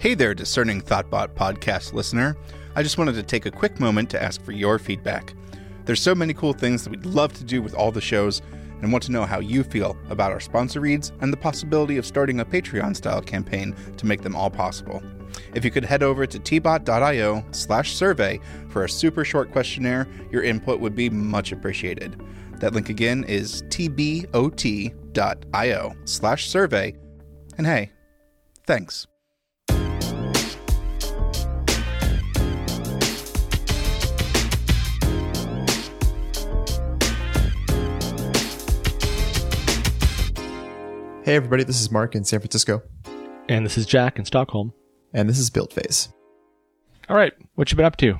Hey there, discerning Thoughtbot podcast listener. I just wanted to take a quick moment to ask for your feedback. There's so many cool things that we'd love to do with all the shows and want to know how you feel about our sponsor reads and the possibility of starting a Patreon style campaign to make them all possible. If you could head over to tbot.io slash survey for a super short questionnaire, your input would be much appreciated. That link again is tbot.io slash survey. And hey, thanks. Hey everybody, this is Mark in San Francisco, And this is Jack in Stockholm. and this is Build Phase. All right, what you been up to?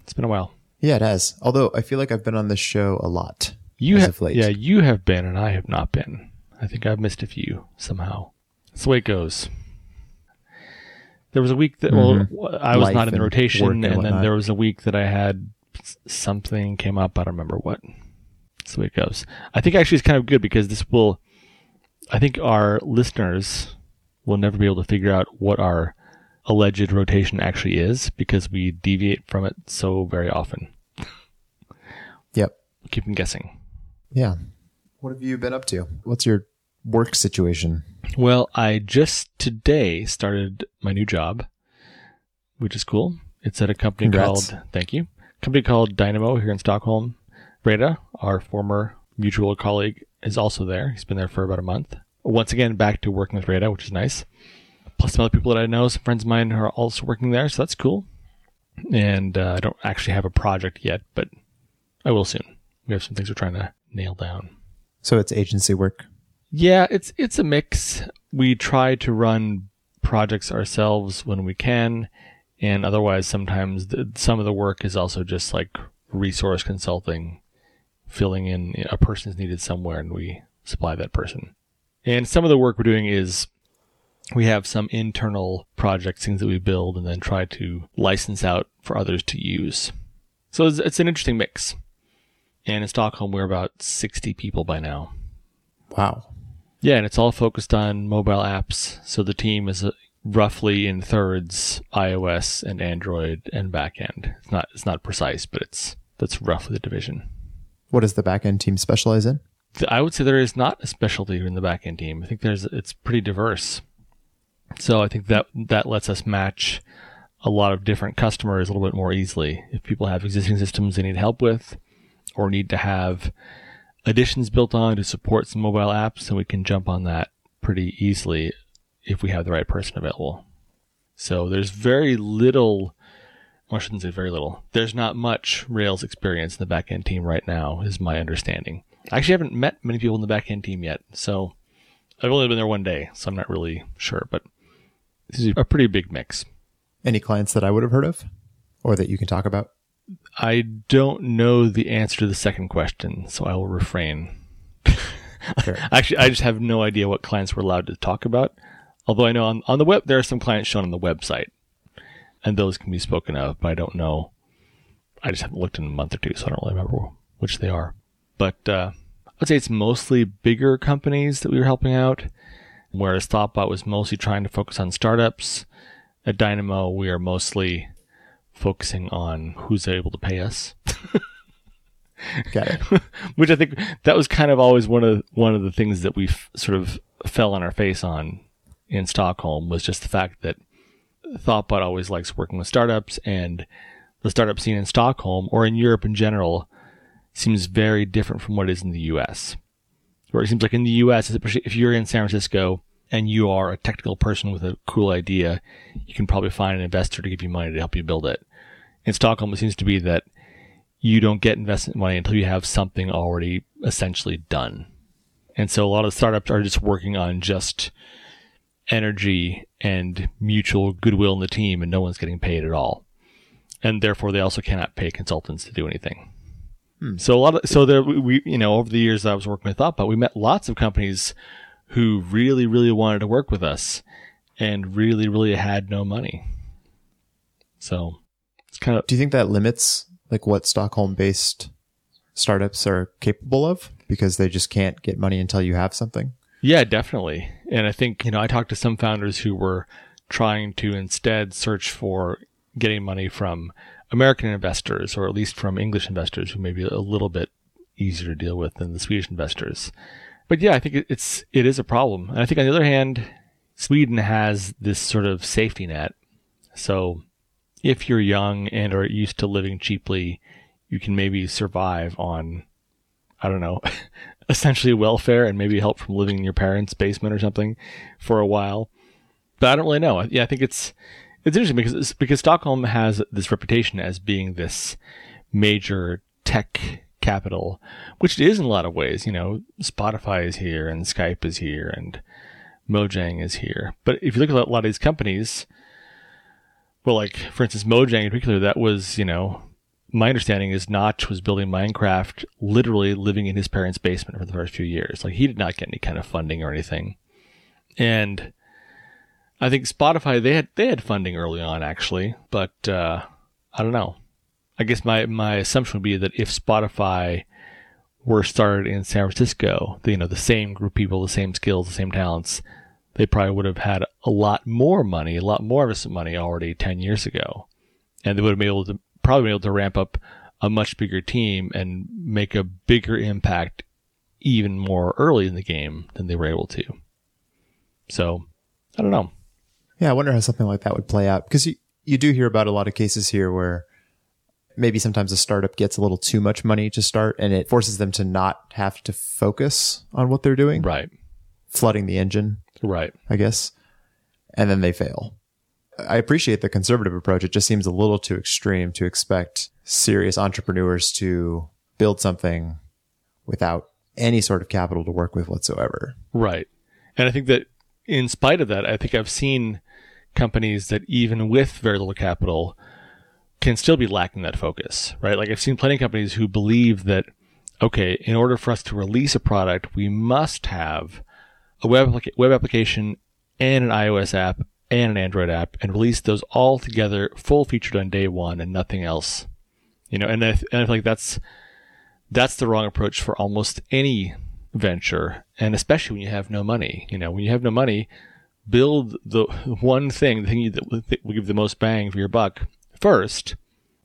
It's been a while. Yeah, it has. Although I feel like I've been on this show a lot. You have, yeah, you have been, and I have not been. I think I've missed a few somehow. That's the way it goes. There was a week that well, mm-hmm. I was Life not in the rotation, and, and then there was a week that I had something came up. I don't remember what. That's the way it goes. I think actually it's kind of good because this will. I think our listeners will never be able to figure out what our alleged rotation actually is because we deviate from it so very often. Yep. Keep them guessing. Yeah. What have you been up to? What's your work situation? Well, I just today started my new job, which is cool. It's at a company Congrats. called Thank you. Company called Dynamo here in Stockholm. Reda, our former mutual colleague, is also there. He's been there for about a month. Once again, back to working with Reda, which is nice. Plus some other people that I know, some friends of mine who are also working there, so that's cool. And uh, I don't actually have a project yet, but I will soon. We have some things we're trying to nail down. So it's agency work. Yeah, it's it's a mix. We try to run projects ourselves when we can, and otherwise sometimes the, some of the work is also just like resource consulting, filling in a person is needed somewhere, and we supply that person. And some of the work we're doing is we have some internal projects, things that we build, and then try to license out for others to use. So it's, it's an interesting mix. And in Stockholm, we're about 60 people by now. Wow. Yeah, and it's all focused on mobile apps. So the team is uh, roughly in thirds iOS and Android and backend. It's not it's not precise, but it's that's roughly the division. What does the backend team specialize in? I would say there is not a specialty in the backend team. I think there's it's pretty diverse. So I think that that lets us match a lot of different customers a little bit more easily. If people have existing systems they need help with, or need to have additions built on to support some mobile apps, then we can jump on that pretty easily if we have the right person available. So there's very little, I shouldn't say very little. There's not much Rails experience in the backend team right now, is my understanding. I actually haven't met many people in the backend team yet, so I've only been there one day, so I'm not really sure, but this is a pretty big mix. Any clients that I would have heard of or that you can talk about? I don't know the answer to the second question, so I will refrain. Actually, I just have no idea what clients we're allowed to talk about. Although I know on, on the web, there are some clients shown on the website, and those can be spoken of, but I don't know. I just haven't looked in a month or two, so I don't really remember which they are. But uh, I'd say it's mostly bigger companies that we were helping out, whereas Thoughtbot was mostly trying to focus on startups. At Dynamo, we are mostly focusing on who's able to pay us. Got it. which I think that was kind of always one of one of the things that we f- sort of fell on our face on in Stockholm was just the fact that Thoughtbot always likes working with startups, and the startup scene in Stockholm or in Europe in general seems very different from what it is in the U.S. Where it seems like in the U.S., especially if you're in San Francisco and you are a technical person with a cool idea, you can probably find an investor to give you money to help you build it. In Stockholm, it seems to be that you don't get investment money until you have something already essentially done. And so a lot of startups are just working on just energy and mutual goodwill in the team and no one's getting paid at all. And therefore they also cannot pay consultants to do anything. Hmm. So a lot of, so there, we, you know, over the years I was working with Thoughtbot, we met lots of companies who really, really wanted to work with us and really, really had no money. So it's kind of, Do you think that limits like what Stockholm based startups are capable of because they just can't get money until you have something? Yeah, definitely. And I think, you know, I talked to some founders who were trying to instead search for getting money from American investors or at least from English investors who may be a little bit easier to deal with than the Swedish investors. But yeah, I think it's it is a problem. And I think on the other hand, Sweden has this sort of safety net. So if you're young and are used to living cheaply, you can maybe survive on I don't know, essentially welfare and maybe help from living in your parents' basement or something for a while. But I don't really know. Yeah, I think it's it's interesting because because Stockholm has this reputation as being this major tech capital, which it is in a lot of ways. You know, Spotify is here and Skype is here and Mojang is here. But if you look at a lot of these companies, well, like for instance, Mojang in particular, that was you know my understanding is Notch was building Minecraft literally living in his parents' basement for the first few years. Like he did not get any kind of funding or anything. And I think Spotify they had they had funding early on actually, but uh, I don't know. I guess my my assumption would be that if Spotify were started in San Francisco, the, you know, the same group of people, the same skills, the same talents, they probably would have had a lot more money, a lot more investment money already 10 years ago. And they would have been able to probably been able to ramp up a much bigger team and make a bigger impact even more early in the game than they were able to. So, I don't know. Yeah, I wonder how something like that would play out because you, you do hear about a lot of cases here where maybe sometimes a startup gets a little too much money to start and it forces them to not have to focus on what they're doing. Right. Flooding the engine. Right. I guess. And then they fail. I appreciate the conservative approach. It just seems a little too extreme to expect serious entrepreneurs to build something without any sort of capital to work with whatsoever. Right. And I think that in spite of that, I think I've seen companies that even with very little capital can still be lacking that focus, right? Like I've seen plenty of companies who believe that, okay, in order for us to release a product, we must have a web, applica- web application and an iOS app and an Android app and release those all together, full featured on day one and nothing else. You know, and I, th- and I feel like that's, that's the wrong approach for almost any venture. And especially when you have no money, you know, when you have no money, build the one thing, the thing that will give the most bang for your buck first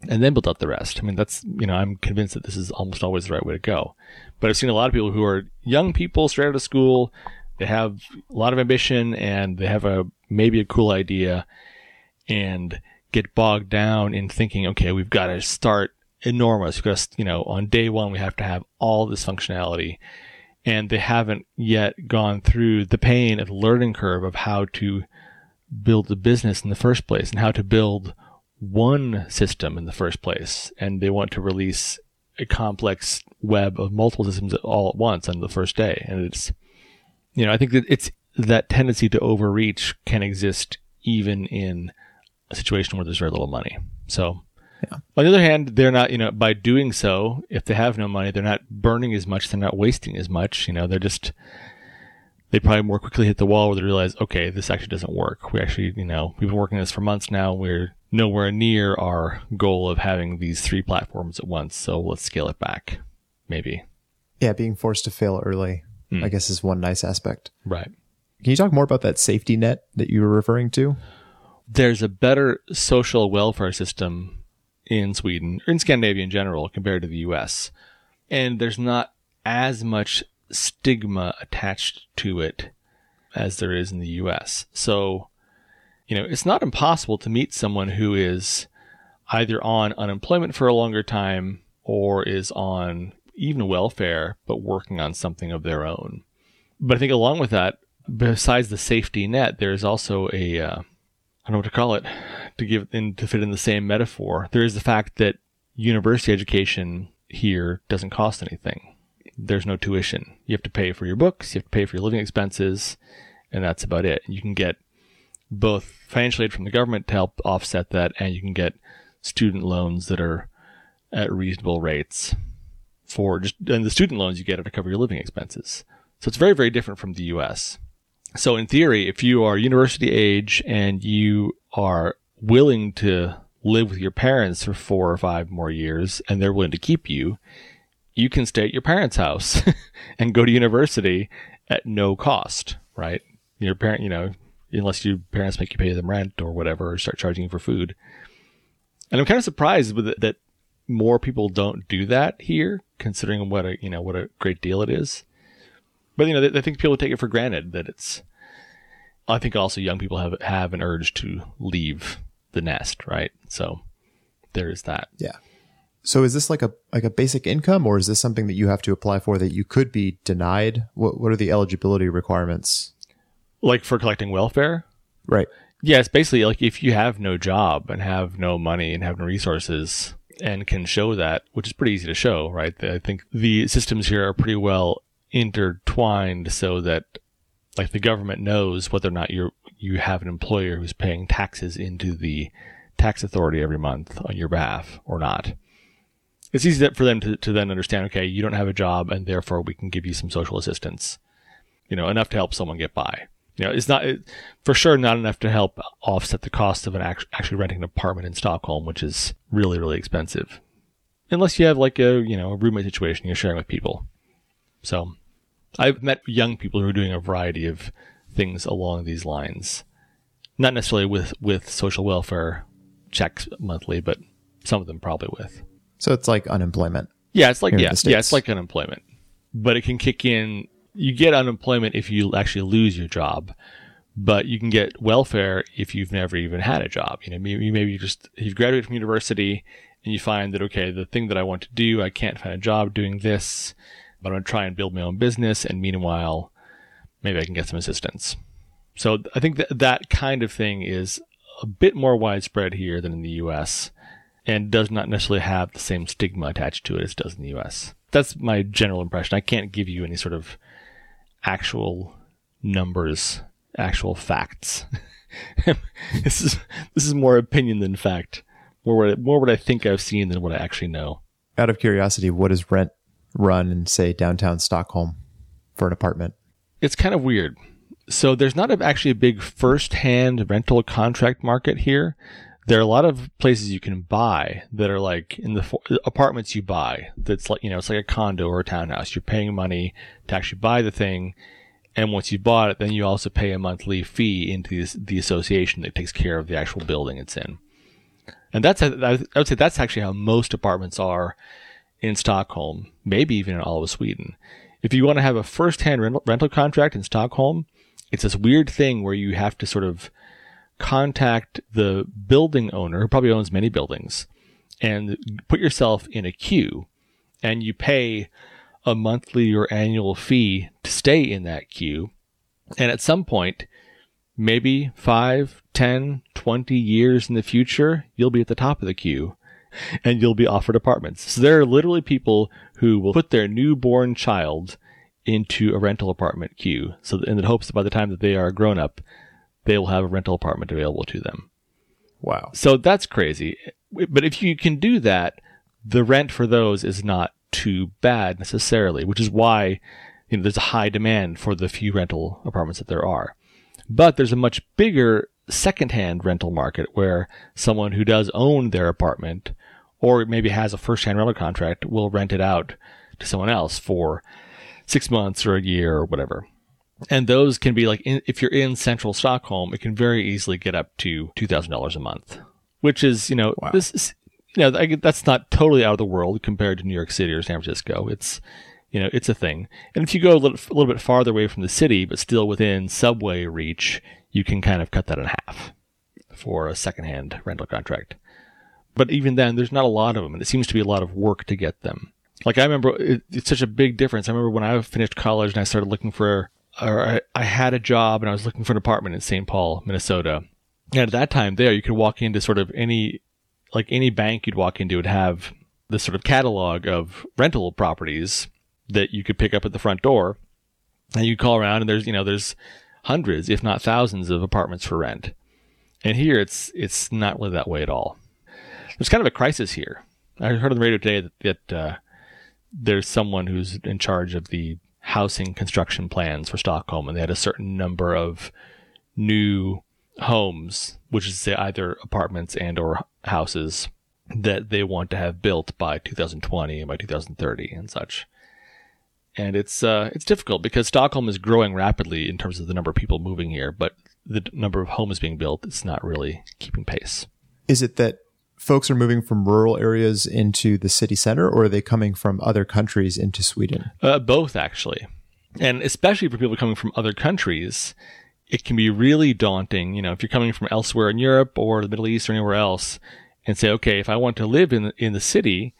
and then build up the rest. I mean, that's, you know, I'm convinced that this is almost always the right way to go. But I've seen a lot of people who are young people straight out of school they have a lot of ambition and they have a maybe a cool idea and get bogged down in thinking, okay, we've got to start enormous. Got you know, on day one, we have to have all this functionality. And they haven't yet gone through the pain of the learning curve of how to build the business in the first place and how to build one system in the first place. And they want to release a complex web of multiple systems all at once on the first day. And it's, you know, I think that it's that tendency to overreach can exist even in a situation where there's very little money. So, yeah. on the other hand, they're not, you know, by doing so, if they have no money, they're not burning as much, they're not wasting as much. You know, they're just, they probably more quickly hit the wall where they realize, okay, this actually doesn't work. We actually, you know, we've been working on this for months now. We're nowhere near our goal of having these three platforms at once. So let's scale it back, maybe. Yeah, being forced to fail early mm. I guess is one nice aspect. Right. Can you talk more about that safety net that you were referring to? There's a better social welfare system in Sweden or in Scandinavia in general compared to the US. And there's not as much stigma attached to it as there is in the US. So, you know, it's not impossible to meet someone who is either on unemployment for a longer time or is on even welfare, but working on something of their own. But I think along with that, besides the safety net, there's also a uh, I don't know what to call it to give in to fit in the same metaphor. There is the fact that university education here doesn't cost anything. There's no tuition. You have to pay for your books, you have to pay for your living expenses, and that's about it. You can get both financial aid from the government to help offset that, and you can get student loans that are at reasonable rates for just and the student loans you get are to cover your living expenses. So it's very very different from the U.S. So in theory, if you are university age and you are willing to live with your parents for four or five more years and they're willing to keep you, you can stay at your parents' house and go to university at no cost, right? Your parent, you know, unless your parents make you pay them rent or whatever, or start charging you for food. And I'm kind of surprised with it that more people don't do that here, considering what a you know what a great deal it is. But you know, I think people take it for granted that it's. I think also young people have have an urge to leave the nest, right? So there is that. Yeah. So is this like a like a basic income, or is this something that you have to apply for that you could be denied? What What are the eligibility requirements? Like for collecting welfare? Right. Yeah, it's basically like if you have no job and have no money and have no resources and can show that, which is pretty easy to show, right? I think the systems here are pretty well intertwined so that like the government knows whether or not you're you have an employer who's paying taxes into the tax authority every month on your behalf or not. It's easy for them to, to then understand, okay, you don't have a job and therefore we can give you some social assistance, you know, enough to help someone get by. You know, it's not it, for sure not enough to help offset the cost of an act, actually renting an apartment in Stockholm, which is really really expensive, unless you have like a you know a roommate situation you're sharing with people. So, I've met young people who are doing a variety of things along these lines, not necessarily with with social welfare checks monthly, but some of them probably with. So it's like unemployment. Yeah, it's like yeah, yeah, it's like unemployment, but it can kick in you get unemployment if you actually lose your job, but you can get welfare if you've never even had a job. You know, you maybe you just you've graduated from university and you find that okay, the thing that I want to do, I can't find a job doing this, but I'm going to try and build my own business, and meanwhile, maybe I can get some assistance. So I think that that kind of thing is a bit more widespread here than in the U.S. and does not necessarily have the same stigma attached to it as it does in the U.S. That's my general impression. I can't give you any sort of actual numbers, actual facts. this is this is more opinion than fact. More what more what I think I've seen than what I actually know. Out of curiosity, what is rent run in say downtown Stockholm for an apartment? It's kind of weird. So there's not actually a big first-hand rental contract market here. There are a lot of places you can buy that are like in the apartments you buy. That's like you know it's like a condo or a townhouse. You're paying money to actually buy the thing. And once you bought it, then you also pay a monthly fee into the, the association that takes care of the actual building it's in. And that's, I would say that's actually how most apartments are in Stockholm, maybe even in all of Sweden. If you want to have a first-hand rental, rental contract in Stockholm, it's this weird thing where you have to sort of contact the building owner, who probably owns many buildings, and put yourself in a queue, and you pay a monthly or annual fee to stay in that queue. And at some point, maybe five, ten, twenty years in the future, you'll be at the top of the queue and you'll be offered apartments. So there are literally people who will put their newborn child into a rental apartment queue. So in the hopes that by the time that they are grown up, they will have a rental apartment available to them. Wow. So that's crazy. But if you can do that, the rent for those is not too bad necessarily, which is why you know there's a high demand for the few rental apartments that there are. But there's a much bigger secondhand rental market where someone who does own their apartment or maybe has a first-hand rental contract will rent it out to someone else for six months or a year or whatever. And those can be like, in, if you're in central Stockholm, it can very easily get up to $2,000 a month, which is, you know, wow. this is, you know, that's not totally out of the world compared to New York City or San Francisco. It's, you know, it's a thing. And if you go a little, a little bit farther away from the city, but still within subway reach, you can kind of cut that in half for a secondhand rental contract. But even then, there's not a lot of them, and it seems to be a lot of work to get them. Like I remember, it, it's such a big difference. I remember when I finished college and I started looking for, or I, I had a job and I was looking for an apartment in St. Paul, Minnesota. And at that time, there you could walk into sort of any like any bank you'd walk into would have this sort of catalog of rental properties that you could pick up at the front door. And you call around and there's, you know, there's hundreds, if not thousands of apartments for rent. And here it's, it's not really that way at all. There's kind of a crisis here. I heard on the radio today that, that uh, there's someone who's in charge of the housing construction plans for Stockholm and they had a certain number of new homes, which is either apartments and or houses that they want to have built by 2020 and by 2030 and such. And it's uh, it's difficult because Stockholm is growing rapidly in terms of the number of people moving here, but the number of homes being built, it's not really keeping pace. Is it that folks are moving from rural areas into the city center, or are they coming from other countries into Sweden? Uh, both, actually. And especially for people coming from other countries, it can be really daunting. You know, if you're coming from elsewhere in Europe or the Middle East or anywhere else, and say, okay, if I want to live in the, in the city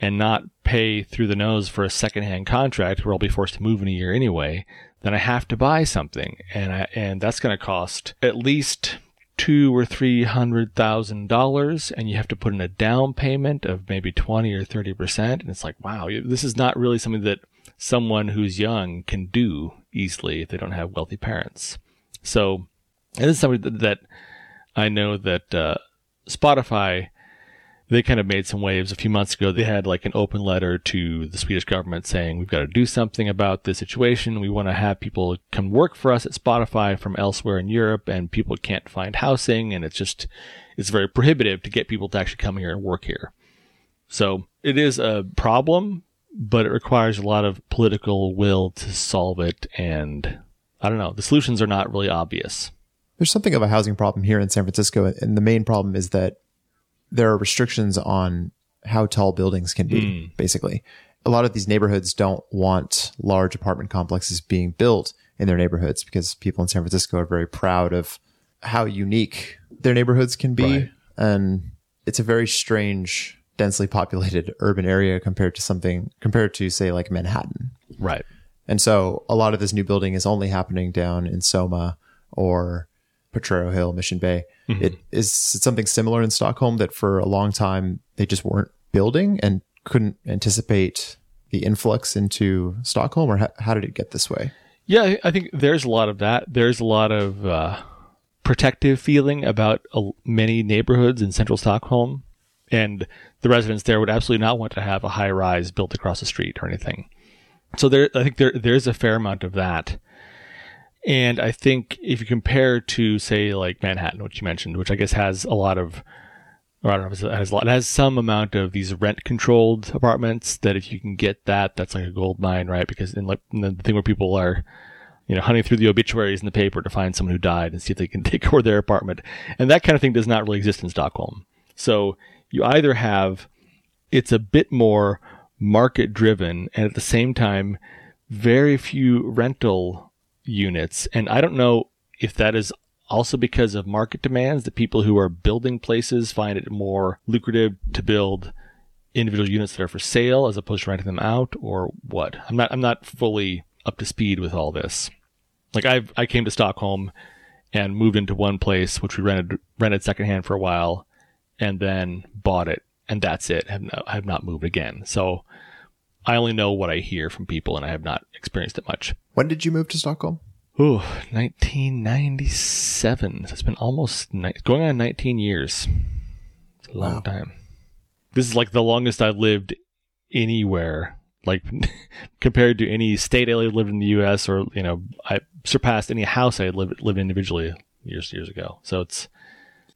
and not pay through the nose for a secondhand contract where I'll be forced to move in a year anyway, then I have to buy something, and I, and that's going to cost at least two or three hundred thousand dollars, and you have to put in a down payment of maybe twenty or thirty percent, and it's like, wow, this is not really something that someone who's young can do easily if they don't have wealthy parents. So, this is something that, that I know that uh, Spotify they kind of made some waves a few months ago. They had like an open letter to the Swedish government saying, we've got to do something about this situation. We want to have people come work for us at Spotify from elsewhere in Europe and people can't find housing. And it's just, it's very prohibitive to get people to actually come here and work here. So it is a problem, but it requires a lot of political will to solve it. And I don't know, the solutions are not really obvious. There's something of a housing problem here in San Francisco. And the main problem is that there are restrictions on how tall buildings can be, mm. basically. A lot of these neighborhoods don't want large apartment complexes being built in their neighborhoods because people in San Francisco are very proud of how unique their neighborhoods can be. Right. And it's a very strange, densely populated urban area compared to something, compared to, say, like Manhattan. Right. And so a lot of this new building is only happening down in Soma or Potrero Hill, Mission Bay. Mm-hmm. It is something similar in Stockholm that for a long time they just weren't building and couldn't anticipate the influx into Stockholm, or how, how did it get this way? Yeah, I think there's a lot of that. There's a lot of uh, protective feeling about uh, many neighborhoods in central Stockholm, and the residents there would absolutely not want to have a high rise built across the street or anything. So there, I think there there's a fair amount of that. And I think if you compare to say like Manhattan, which you mentioned, which I guess has a lot of, or I don't know if it has a lot, it has some amount of these rent controlled apartments that if you can get that, that's like a gold mine, right? Because in like in the thing where people are, you know, hunting through the obituaries in the paper to find someone who died and see if they can take over their apartment. And that kind of thing does not really exist in Stockholm. So you either have, it's a bit more market driven and at the same time, very few rental units. And I don't know if that is also because of market demands that people who are building places find it more lucrative to build individual units that are for sale as opposed to renting them out or what. I'm not I'm not fully up to speed with all this. Like I I came to Stockholm and moved into one place which we rented rented secondhand for a while and then bought it and that's it. I have, I have not moved again. So I only know what I hear from people and I have not experienced it much. When did you move to Stockholm? Ooh, 1997. So it's been almost ni- going on 19 years. It's a long wow. time. This is like the longest I've lived anywhere. Like compared to any state I lived in the U.S. or you know I surpassed any house I had lived lived individually years years ago. So it's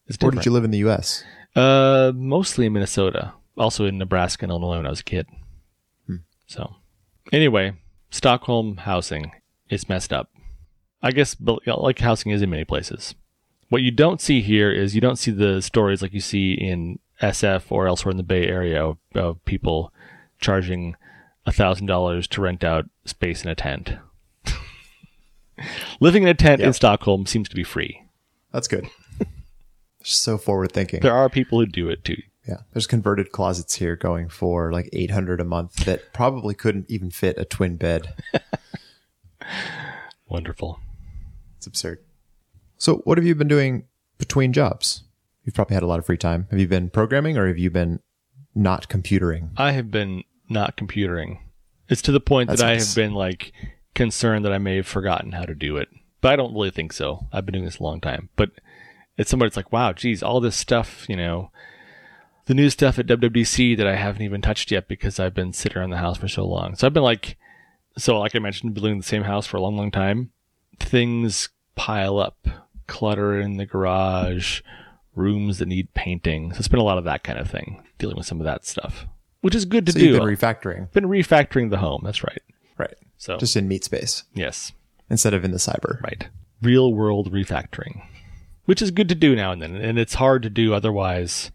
it's different. Where did you live in the U.S.? Uh, mostly in Minnesota. Also in Nebraska and Illinois when I was a kid. So, anyway, Stockholm housing is messed up. I guess like housing is in many places. What you don't see here is you don't see the stories like you see in SF or elsewhere in the Bay Area of, of people charging thousand dollars to rent out space in a tent. Living in a tent yep. in Stockholm seems to be free. That's good. so forward thinking. There are people who do it too. Yeah. There's converted closets here going for like 800 a month that probably couldn't even fit a twin bed. Wonderful. It's absurd. So, what have you been doing between jobs? You've probably had a lot of free time. Have you been programming or have you been not computering? I have been not computering. It's to the point That's that nice. I have been like concerned that I may have forgotten how to do it. But I don't really think so. I've been doing this a long time. But it's somebody that's like, wow, geez, all this stuff, you know, the new stuff at WWDC that I haven't even touched yet because I've been sitting around the house for so long. So I've been like, so like I mentioned, living in the same house for a long, long time. Things pile up, clutter in the garage, rooms that need painting. So it's been a lot of that kind of thing, dealing with some of that stuff, which is good to so do. Been refactoring. Been refactoring the home. That's right. Right. So just in meat space. Yes. Instead of in the cyber. Right. real world refactoring, which is good to do now and then. And it's hard to do otherwise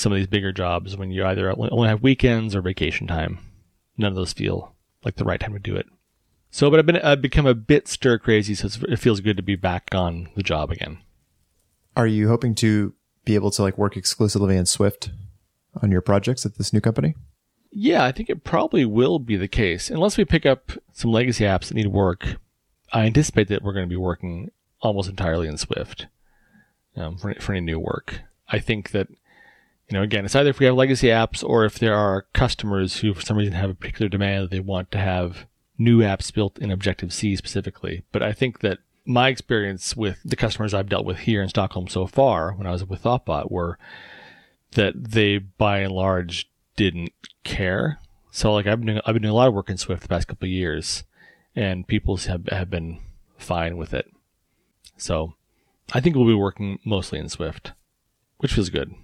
some of these bigger jobs when you either only have weekends or vacation time. None of those feel like the right time to do it. So, but I've been I've become a bit stir crazy, so it feels good to be back on the job again. Are you hoping to be able to like work exclusively in Swift on your projects at this new company? Yeah, I think it probably will be the case. Unless we pick up some legacy apps that need work, I anticipate that we're going to be working almost entirely in Swift um, for, for any new work. I think that, you know, again, it's either if we have legacy apps or if there are customers who, for some reason, have a particular demand that they want to have new apps built in Objective C specifically. But I think that my experience with the customers I've dealt with here in Stockholm so far, when I was with Thoughtbot, were that they, by and large, didn't care. So like I've been doing, I've been doing a lot of work in Swift the past couple of years, and people have have been fine with it. So I think we'll be working mostly in Swift, which feels good.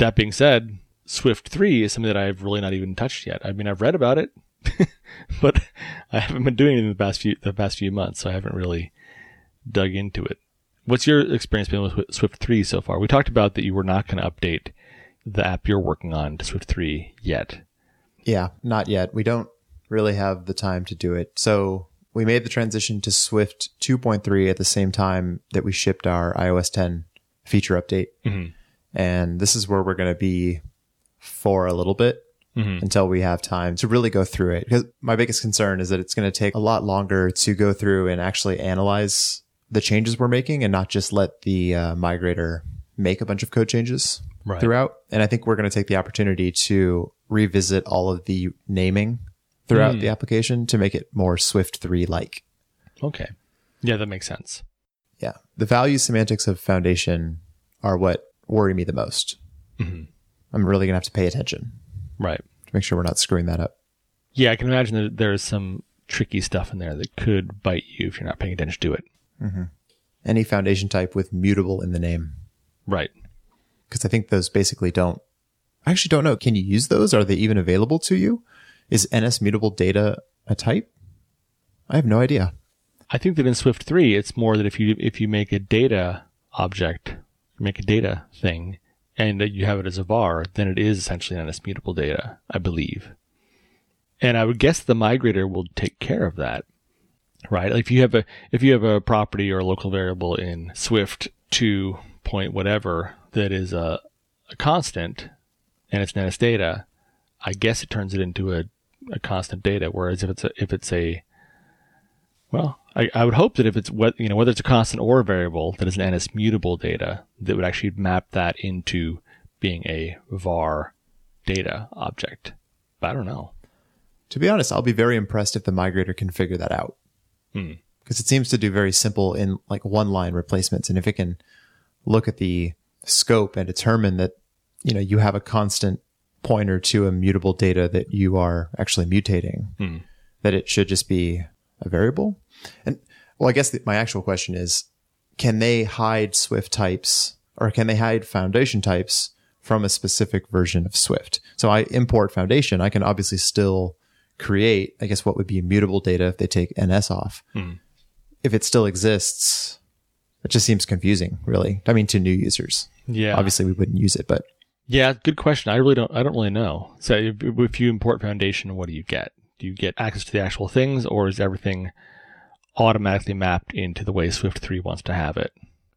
That being said, Swift 3 is something that I've really not even touched yet. I mean, I've read about it, but I haven't been doing it in the past few the past few months, so I haven't really dug into it. What's your experience been with Swift 3 so far? We talked about that you were not going to update the app you're working on to Swift 3 yet. Yeah, not yet. We don't really have the time to do it. So we made the transition to Swift 2.3 at the same time that we shipped our iOS 10 feature update. Mm-hmm. And this is where we're going to be for a little bit mm-hmm. until we have time to really go through it. Because my biggest concern is that it's going to take a lot longer to go through and actually analyze the changes we're making and not just let the uh, migrator make a bunch of code changes right. throughout. And I think we're going to take the opportunity to revisit all of the naming throughout mm. the application to make it more Swift 3 like. Okay. Yeah, that makes sense. Yeah. The value semantics of Foundation are what worry me the most. Mm-hmm. I'm really going to have to pay attention. Right. To make sure we're not screwing that up. Yeah, I can imagine that there's some tricky stuff in there that could bite you if you're not paying attention to it. Mm-hmm. Any foundation type with mutable in the name. Right. Because I think those basically don't. I actually don't know. Can you use those? Are they even available to you? Is NS mutable data a type? I have no idea. I think that in Swift 3, it's more that if you if you make a data object, make a data thing, and you have it as a var, then it is essentially NS mutable data, I believe. And I would guess the migrator will take care of that, right? Like if you have a if you have a property or a local variable in Swift 2 point whatever that is a, a constant and it's NS data, I guess it turns it into a, a constant data. Whereas if it's a, if it's a, well, I, I would hope that if it's what you know whether it's a constant or a variable that is an NS mutable data that would actually map that into being a var data object. But I don't know. To be honest, I'll be very impressed if the migrator can figure that out. Because hmm. it seems to do very simple in like one line replacements. And if it can look at the scope and determine that, you know, you have a constant pointer to immutable data that you are actually mutating, hmm. that it should just be a variable. And well, I guess the, my actual question is, can they hide Swift types or can they hide foundation types from a specific version of Swift? So I import foundation. I can obviously still create, I guess, what would be immutable data if they take NS off. Hmm. If it still exists, it just seems confusing, really. I mean, to new users. Yeah. Obviously, we wouldn't use it, but yeah, good question. I really don't. I don't really know. So if, if you import Foundation, what do you get? Do you get access to the actual things, or is everything automatically mapped into the way Swift three wants to have it,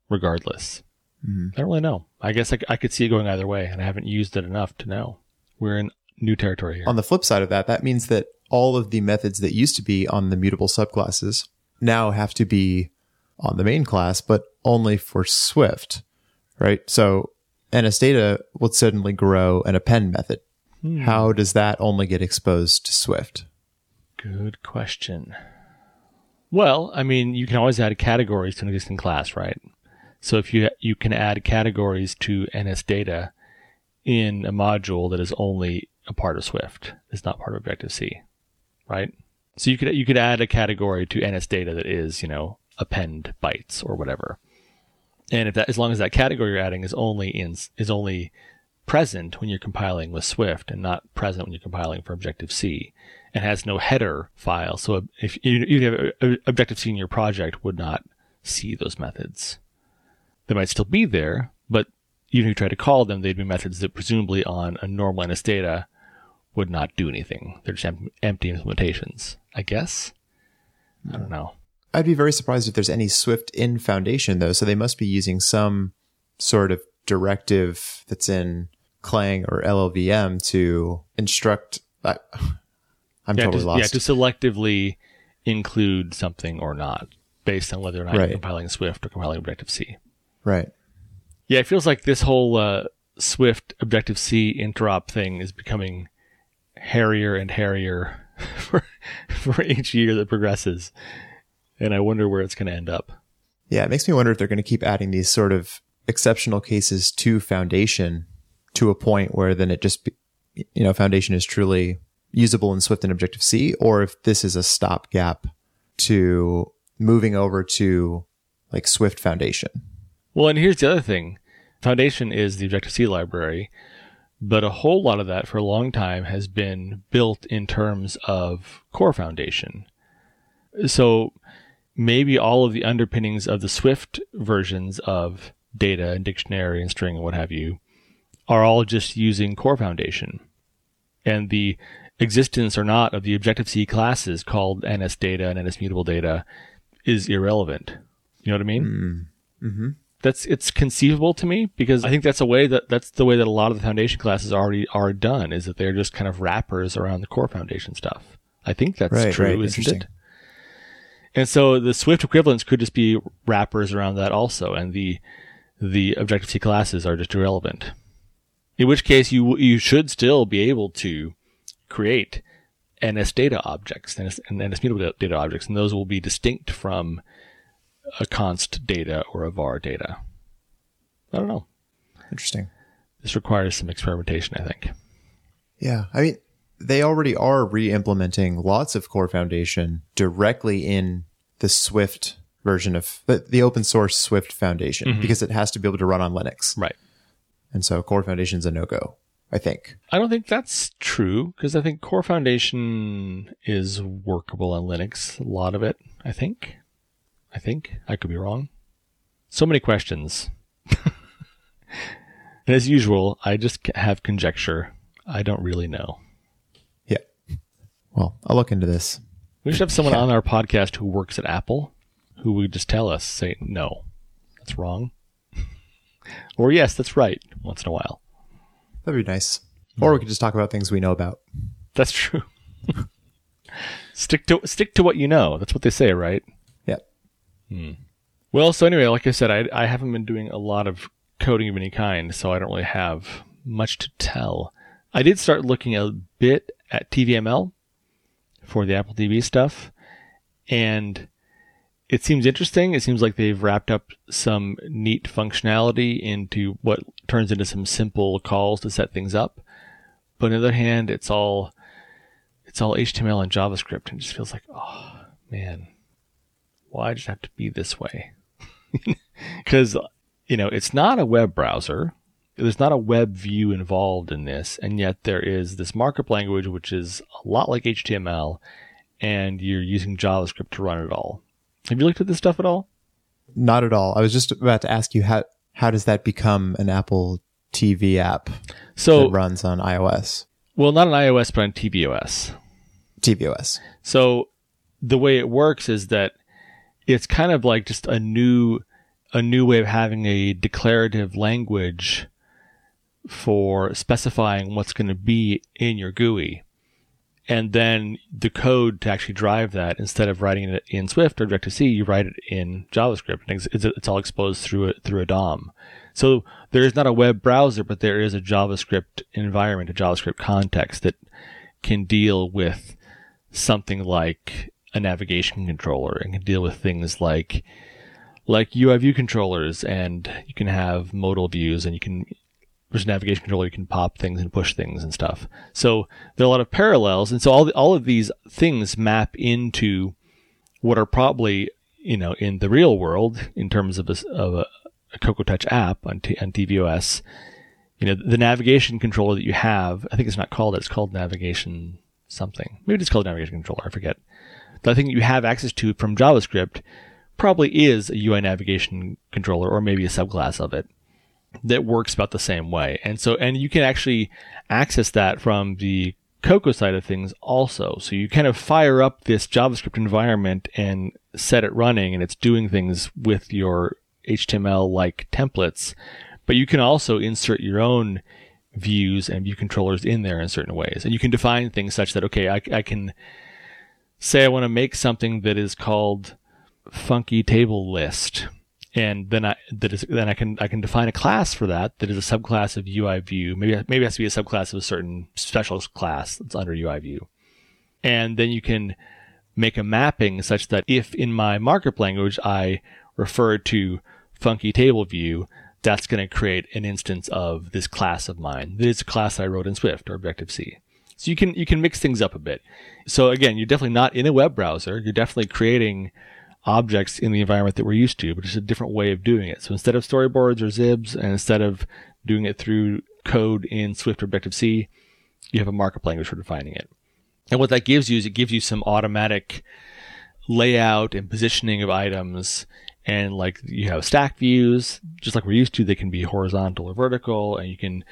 regardless? Mm-hmm. I don't really know. I guess I, I could see it going either way, and I haven't used it enough to know. We're in new territory here. On the flip side of that, that means that all of the methods that used to be on the mutable subclasses now have to be on the main class, but only for Swift, right? So NS data would suddenly grow an append method. Hmm. How does that only get exposed to Swift? Good question. Well, I mean, you can always add categories to an existing class, right? So if you you can add categories to NS data in a module that is only a part of Swift, it's not part of Objective C, right? So you could you could add a category to NS data that is, you know, append bytes or whatever. And if that, as long as that category you're adding is only in, is only present when you're compiling with Swift and not present when you're compiling for Objective C and has no header file. So if you, have uh, Objective C in your project would not see those methods. They might still be there, but even if you try to call them, they'd be methods that presumably on a normal NS data would not do anything. They're just empty implementations, I guess. I don't know. I'd be very surprised if there's any Swift in Foundation though. So they must be using some sort of directive that's in Clang or LLVM to instruct. I, I'm yeah, totally to, lost. yeah, to selectively include something or not, based on whether or not Right. you're compiling Swift or compiling Objective C. right. Yeah, it feels like this whole uh, Swift Objective C interop thing is becoming hairier and hairier for, for each year that progresses, and I wonder where it's going to end up. Yeah, it makes me wonder if they're going to keep adding these sort of exceptional cases to Foundation to a point where then it just, be, you know, Foundation is truly usable in Swift and Objective C, or if this is a stopgap to moving over to like Swift Foundation. Well, and here's the other thing Foundation is the Objective C library, but a whole lot of that for a long time has been built in terms of Core Foundation. So maybe all of the underpinnings of the Swift versions of data and dictionary and string and what have you are all just using Core Foundation. And the existence or not of the Objective C classes called NS data and NS mutable data is irrelevant. You know what I mean? Mm-hmm. that's it's conceivable to me because I think that's a way that that's the way that a lot of the foundation classes already are done is that they're just kind of wrappers around the core foundation stuff. I think that's Right, true, right. isn't it? And so the Swift equivalents could just be wrappers around that also, and the the Objective C classes are just irrelevant. In which case, you you should still be able to create NS data objects NS, and NS mutable data objects, and those will be distinct from a const data or a var data. I don't know. Interesting. This requires some experimentation, I think. Yeah. I mean, they already are re-implementing lots of Core Foundation directly in the Swift version of the, the open source Swift Foundation mm-hmm. because it has to be able to run on Linux. Right. And so Core Foundation's a no-go, I think. I don't think that's true because I think Core Foundation is workable on Linux. A lot of it, I think. I think. I could be wrong. So many questions. and as usual, I just have conjecture. I don't really know. Yeah. Well, I'll look into this. We should have someone on our podcast who works at Apple who would just tell us, say, no, that's wrong. Or yes, that's right, once in a while. That'd be nice. Or we could just talk about things we know about. That's true. stick to stick to what you know. That's what they say, right? Yeah. Hmm. Well, so anyway, like I said, I, I haven't been doing a lot of coding of any kind, so I don't really have much to tell. I did start looking a bit at TVML for the Apple TV stuff, and it seems interesting. It seems like they've wrapped up some neat functionality into what turns into some simple calls to set things up. But on the other hand, it's all it's all HTML and JavaScript, and just feels like, oh man, why does it have to be this way? Because you know, it's not a web browser. There's not a web view involved in this, and yet there is this markup language which is a lot like HTML, and you're using JavaScript to run it all. Have you looked at this stuff at all? Not at all. I was just about to ask you how how does that become an Apple TV app So, that runs on iOS, well, not on iOS, but on tvOS. tvOS? So the way it works is that it's kind of like just a new a new way of having a declarative language for specifying what's going to be in your GUI. And then the code to actually drive that, instead of writing it in Swift or Objective C, you write it in JavaScript. And it's, it's, it's all exposed through a, through a DOM. So there is not a web browser, but there is a JavaScript environment, a JavaScript context that can deal with something like a navigation controller and can deal with things like like UI view controllers and you can have modal views and you can there's a navigation controller you can pop things and push things and stuff. So there are a lot of parallels and so all the, all of these things map into what are probably you know in the real world in terms of a, of a, a Cocoa Touch app on, T, on tvOS. You know the navigation controller that you have I think it's not called it's called navigation something. Maybe it's called navigation controller I forget. The thing you have access to from JavaScript probably is a UI navigation controller or maybe a subclass of it that works about the same way. And so, and you can actually access that from the Cocoa side of things also. So you kind of fire up this JavaScript environment and set it running and it's doing things with your HTML like templates. But you can also insert your own views and view controllers in there in certain ways. And you can define things such that, okay, I, I can say I want to make something that is called funky table list. And then I that is then I can I can define a class for that that is a subclass of UI view. Maybe maybe it has to be a subclass of a certain special class that's under UI view. And then you can make a mapping such that if in my markup language I refer to funky table view, that's going to create an instance of this class of mine. That is a class I wrote in Swift or Objective C. So you can you can mix things up a bit. So again, you're definitely not in a web browser. You're definitely creating objects in the environment that we're used to, but it's a different way of doing it. So instead of storyboards or xibs, and instead of doing it through code in Swift or Objective C, you have a markup language for defining it. And what that gives you is it gives you some automatic layout and positioning of items. And like you have stack views, just like we're used to, they can be horizontal or vertical, and you can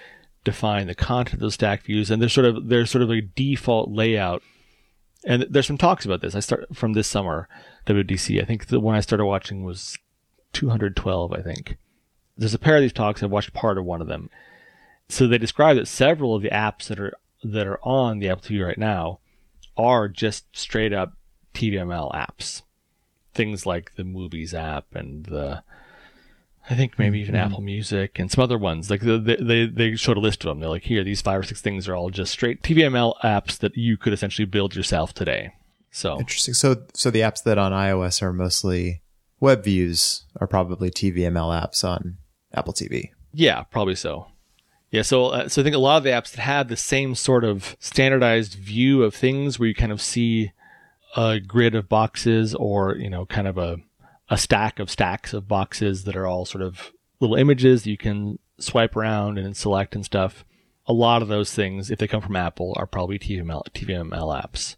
define the content of those stack views. And there's sort of there's sort of a default layout. And there's some talks about this. I start from this summer WWDC. I think the one I started watching was 212, I think. There's a pair of these talks. I've watched part of one of them. So they describe that several of the apps that are that are on the Apple TV right now are just straight up TVML apps. Things like the Movies app and the I think maybe even Mm-hmm. Apple Music and some other ones. Like they, they they showed a list of them. They're like, here, these five or six things are all just straight TVML apps that you could essentially build yourself today. So Interesting. So, so the apps that on iOS are mostly web views are probably TVML apps on Apple TV. Yeah, probably so. Yeah, so uh, so I think a lot of the apps that have the same sort of standardized view of things, where you kind of see a grid of boxes, or you know, kind of a a stack of stacks of boxes that are all sort of little images that you can swipe around and select and stuff. A lot of those things, if they come from Apple, are probably TVML TVML apps.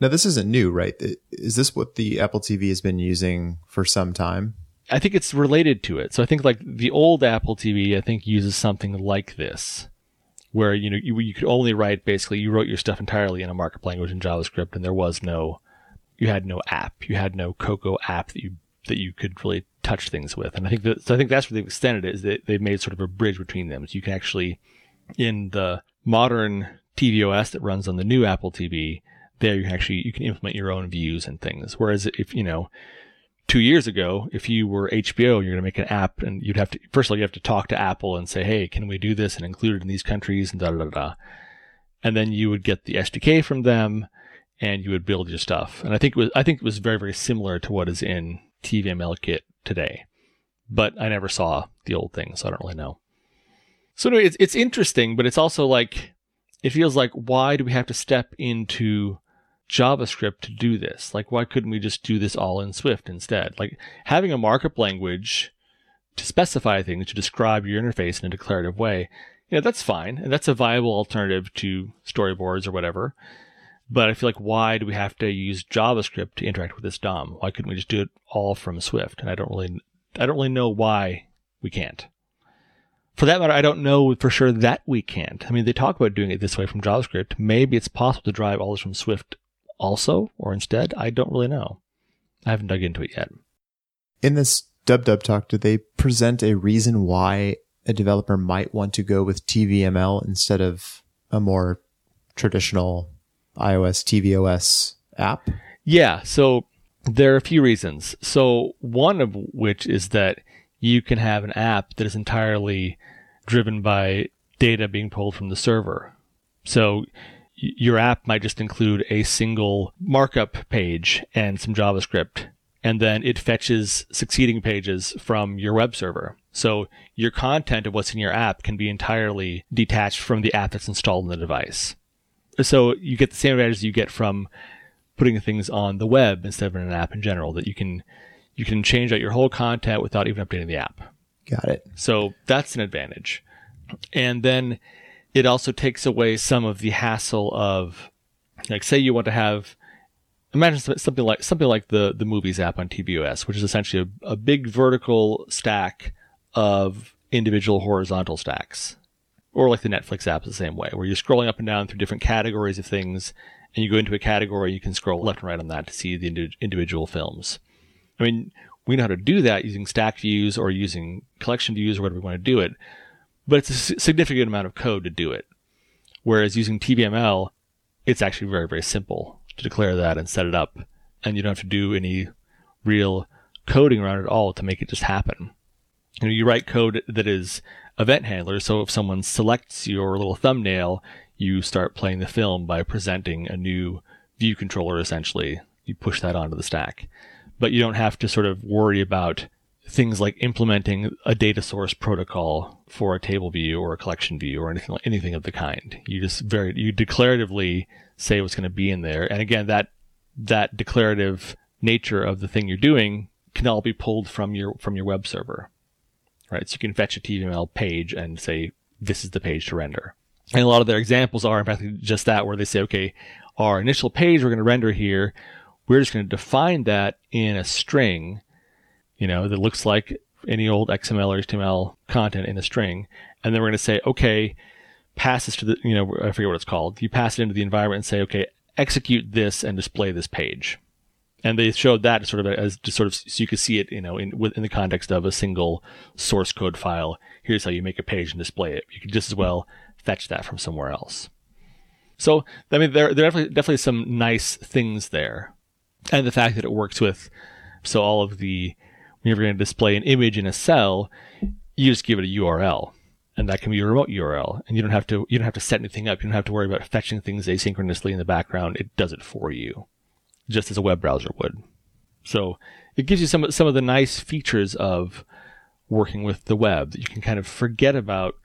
Now, this isn't new, right? Is this what the Apple TV has been using for some time? I think it's related to it. So I think like the old Apple TV, I think uses something like this, where you know you, you could only write basically you wrote your stuff entirely in a markup language in JavaScript, and there was no, you had no app, you had no Cocoa app that you that you could really touch things with. And I think that so I think that's where they've extended it is that they've made sort of a bridge between them. So you can actually in the modern tvOS that runs on the new Apple TV, there you actually you can implement your own views and things. Whereas if you know two years ago, if you were HBO, you're going to make an app and you'd have to, first of all, you have to talk to Apple and say, Hey, can we do this and include it in these countries and da da da. And then you would get the SDK from them and you would build your stuff. And I think it was, I think it was very, very similar to what is in TVML kit today, but I never saw the old thing. So I don't really know. So anyway, it's, it's interesting, but it's also like, it feels like, why do we have to step into JavaScript to do this? Like, why couldn't we just do this all in Swift instead? Like, having a markup language to specify things, to describe your interface in a declarative way, you know, that's fine. And that's a viable alternative to storyboards or whatever. But I feel like, why do we have to use JavaScript to interact with this DOM? Why couldn't we just do it all from Swift? And I don't really, I don't really know why we can't. For that matter, I don't know for sure that we can't. I mean, they talk about doing it this way from JavaScript. Maybe it's possible to drive all this from Swift also or instead. I don't really know. I haven't dug into it yet. In this dub dub talk, did they present a reason why a developer might want to go with TVML instead of a more traditional iOS tvOS app? Yeah, so there are a few reasons. So one of which is that you can have an app that is entirely driven by data being pulled from the server. So your app might just include a single markup page and some JavaScript, and then it fetches succeeding pages from your web server. So your content of what's in your app can be entirely detached from the app that's installed in the device. So you get the same advantages you get from putting things on the web instead of in an app in general, that you can you can change out your whole content without even updating the app. Got it. So that's an advantage. And then it also takes away some of the hassle of, like, say you want to have imagine something like something like the the movies app on tvOS, which is essentially a, a big vertical stack of individual horizontal stacks, or like the Netflix app is the same way, where you're scrolling up and down through different categories of things, and you go into a category, you can scroll left and right on that to see the indi- individual films. I mean, we know how to do that using stack views or using collection views or whatever we want to do it, but it's a significant amount of code to do it. Whereas using TVML, it's actually very, very simple to declare that and set it up. And you don't have to do any real coding around it all to make it just happen. You know, you write code that is event handler. So if someone selects your little thumbnail, you start playing the film by presenting a new view controller essentially. You push that onto the stack. But you don't have to sort of worry about things like implementing a data source protocol for a table view or a collection view or anything anything of the kind. You just very you declaratively say what's going to be in there, and again that that declarative nature of the thing you're doing can all be pulled from your from your web server, right? So you can fetch a TVML page and say this is the page to render. And a lot of their examples are in fact just that, where they say, okay, our initial page we're going to render here, we're just going to define that in a string you know, that looks like any old XML or HTML content in a string. And then we're going to say, okay, pass this to the, you know, I forget what it's called. You pass it into the environment and say, okay, execute this and display this page. And they showed that sort of as just sort of so you could see it, you know, in within the context of a single source code file. Here's how you make a page and display it. You could just as well fetch that from somewhere else. So, I mean, there, there are definitely, definitely some nice things there. And the fact that it works with, so all of the, when you're going to display an image in a cell, you just give it a URL and that can be a remote URL. And you don't have to, you don't have to set anything up. You don't have to worry about fetching things asynchronously in the background. It does it for you, just as a web browser would. So it gives you some, some of the nice features of working with the web that you can kind of forget about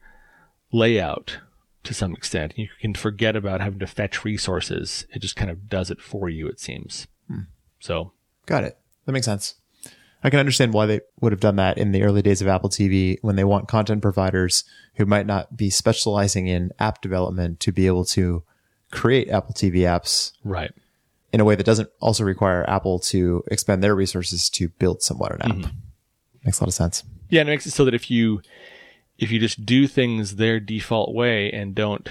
layout to some extent. You can forget about having to fetch resources. It just kind of does it for you, it seems. Hmm. So. Got it. That makes sense. I can understand why they would have done that in the early days of Apple TV when they want content providers who might not be specializing in app development to be able to create Apple TV apps. Right. In a way that doesn't also require Apple to expend their resources to build somewhat an app. Mm-hmm. Makes a lot of sense. Yeah, and it makes it so that if you if you just do things their default way and don't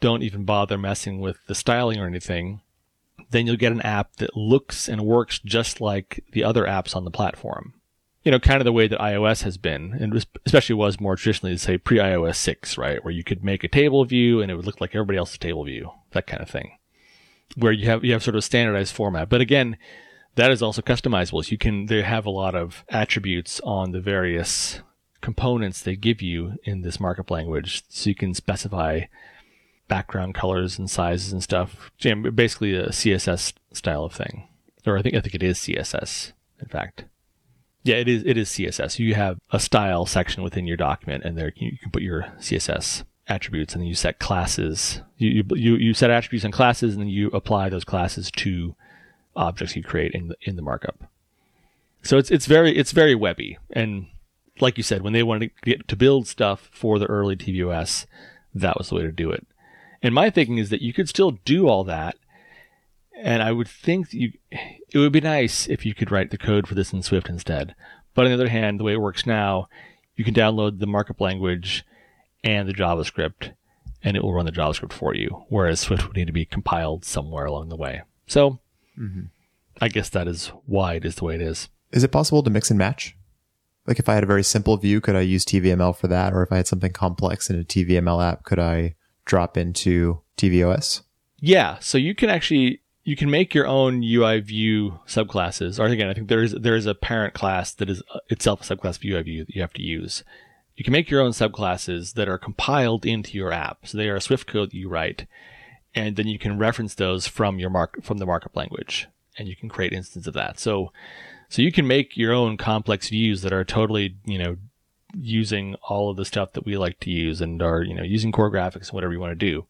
don't even bother messing with the styling or anything, then you'll get an app that looks and works just like the other apps on the platform. You know, kind of the way that iOS has been, and especially was more traditionally, say, pre iOS 6, right? Where you could make a table view and it would look like everybody else's table view, that kind of thing. Where you have, you have sort of a standardized format. But again, that is also customizable. So you can, they have a lot of attributes on the various components they give you in this markup language. So you can specify background colors and sizes and stuff. Basically a CSS style of thing. Or I think I think it is CSS, in fact. Yeah, it is it is CSS. You have a style section within your document and there you can put your CSS attributes and then you set classes. You you you set attributes and classes and then you apply those classes to objects you create in the in the markup. So it's it's very it's very webby and like you said, when they wanted to get to build stuff for the early tvOS, that was the way to do it. And my thinking is that you could still do all that. And I would think you, it would be nice if you could write the code for this in Swift instead. But on the other hand, the way it works now, you can download the markup language and the JavaScript and it will run the JavaScript for you. Whereas Swift would need to be compiled somewhere along the way. So mm-hmm. I guess that is why it is the way it is. Is it possible to mix and match? Like if I had a very simple view, could I use TVML for that? Or if I had something complex in a TVML app, could I drop into tvOS? Yeah, so you can actually you can make your own UI view subclasses. Or again, I think there is there is a parent class that is uh, itself a subclass of UI view that you have to use. You can make your own subclasses that are compiled into your app. So they are Swift code that you write, and then you can reference those from your mark from the markup language, and you can create instances of that. So so you can make your own complex views that are totally you know using all of the stuff that we like to use and are, you know, using core graphics and whatever you want to do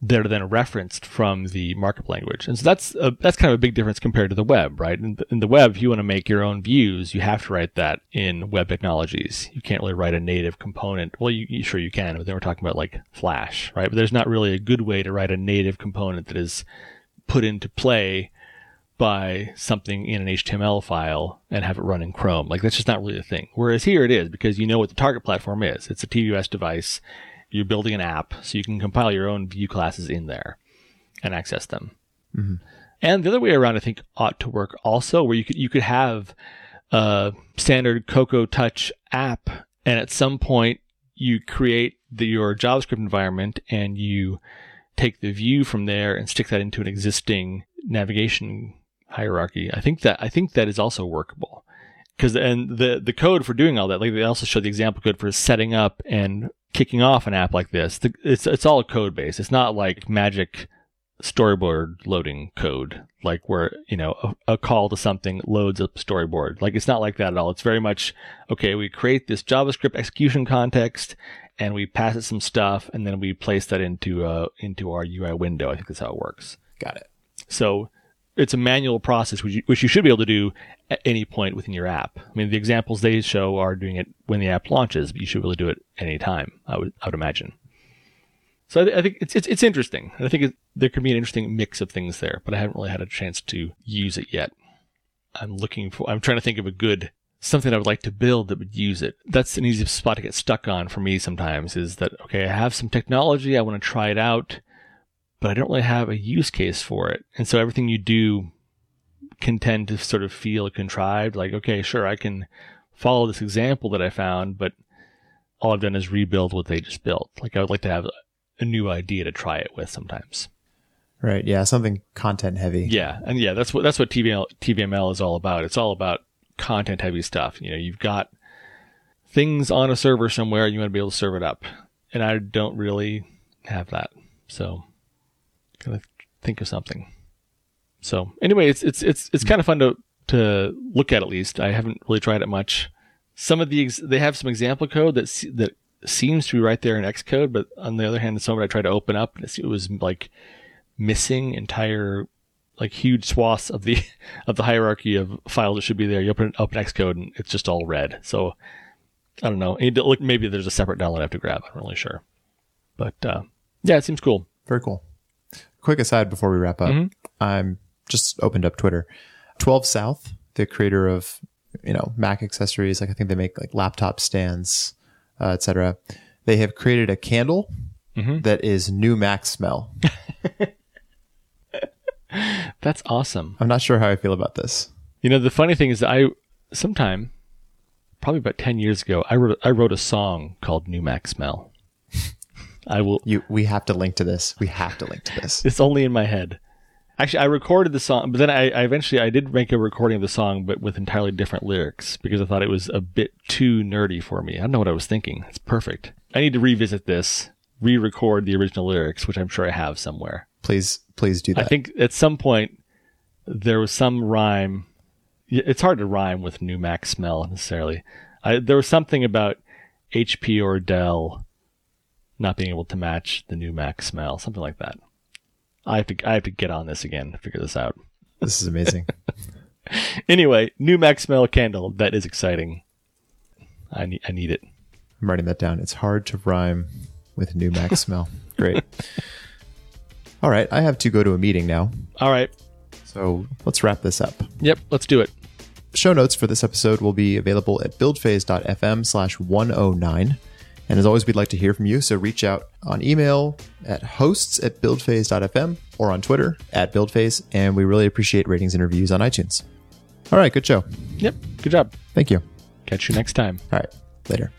that are then referenced from the markup language. And so that's a, that's kind of a big difference compared to the web, right? In the, in the web, if you want to make your own views, you have to write that in web technologies. You can't really write a native component. Well, you, you sure you can, but then we're talking about like Flash, right? But there's not really a good way to write a native component that is put into play by something in an HTML file and have it run in Chrome. Like that's just not really a thing. Whereas here it is because you know what the target platform is. It's a tvOS device. You're building an app, so you can compile your own view classes in there and access them. Mm-hmm. And the other way around, I think, ought to work also, where you could you could have a standard Cocoa Touch app, and at some point you create the, your JavaScript environment and you take the view from there and stick that into an existing navigation hierarchy. I think that I think that is also workable. Because and the the code for doing all that, like they also show the example code for setting up and kicking off an app like this. The, it's it's all code base. It's not like magic storyboard loading code, like where you know a, a call to something loads up storyboard. Like it's not like that at all. It's very much okay. We create this JavaScript execution context and we pass it some stuff, and then we place that into uh into our UI window. I think that's how it works. Got it. So it's a manual process, which you, which you should be able to do at any point within your app. I mean, the examples they show are doing it when the app launches, but you should really do it any time. I would I would imagine. So I, th- I think it's, it's it's interesting. I think it, there could be an interesting mix of things there, but I haven't really had a chance to use it yet. I'm looking for. I'm trying to think of a good something I would like to build that would use it. That's an easy spot to get stuck on for me sometimes. Is that okay? I have some technology. I want to try it out, but I don't really have a use case for it. And so everything you do can tend to sort of feel contrived. Like okay, sure, I can follow this example that I found, but all I've done is rebuild what they just built. Like I would like to have a new idea to try it with sometimes. Right. Yeah. Something content heavy. Yeah, and yeah, that's what that's what TVML TVML is all about. It's all about content heavy stuff. You know, you've got things on a server somewhere, and you want to be able to serve it up, and I don't really have that. So, gotta think of something. So anyway, it's it's it's it's kind of fun to to look at at least. I haven't really tried it much. Some of the ex- they have some example code that se- that seems to be right there in Xcode, but on the other hand, some of it I tried to open up, and it was like missing entire like huge swaths of the of the hierarchy of files that should be there. You open up Xcode and it's just all red. So I don't know. Look, maybe there's a separate download I have to grab. I'm really sure, but uh, yeah, it seems cool. Very cool. Quick aside before we wrap up, I'm just opened up Twitter. 12 South, the creator of you know Mac accessories, like I think they make like laptop stands, uh, etc. They have created a candle that is new Mac smell. That's awesome. I'm not sure how I feel about this. You know, the funny thing is that I sometime, probably about ten years ago, I wrote I wrote a song called New Mac Smell. I will. You, we have to link to this. We have to link to this. It's only in my head. Actually, I recorded the song, but then I, I eventually I did make a recording of the song, but with entirely different lyrics because I thought it was a bit too nerdy for me. I don't know what I was thinking. It's perfect. I need to revisit this, re-record the original lyrics, which I'm sure I have somewhere. Please, please do that. I think at some point there was some rhyme. It's hard to rhyme with new Mac smell necessarily. I, there was something about HP or Dell not being able to match the new Mac smell, something like that. I have to I have to get on this again to figure this out. this is amazing. Anyway, new Mac smell candle. That is exciting. I need I need it. I'm writing that down. It's hard to rhyme with new Mac smell. Great. All right. I have to go to a meeting now. All right. So let's wrap this up. Yep. Let's do it. Show notes for this episode will be available at buildphase.fm slash 109. And as always, we'd like to hear from you. So reach out on email at hosts at buildphase.fm or on Twitter at buildphase. And we really appreciate ratings and reviews on iTunes. All right. Good show. Yep. Good job. Thank you. Catch you next time. All right. Later.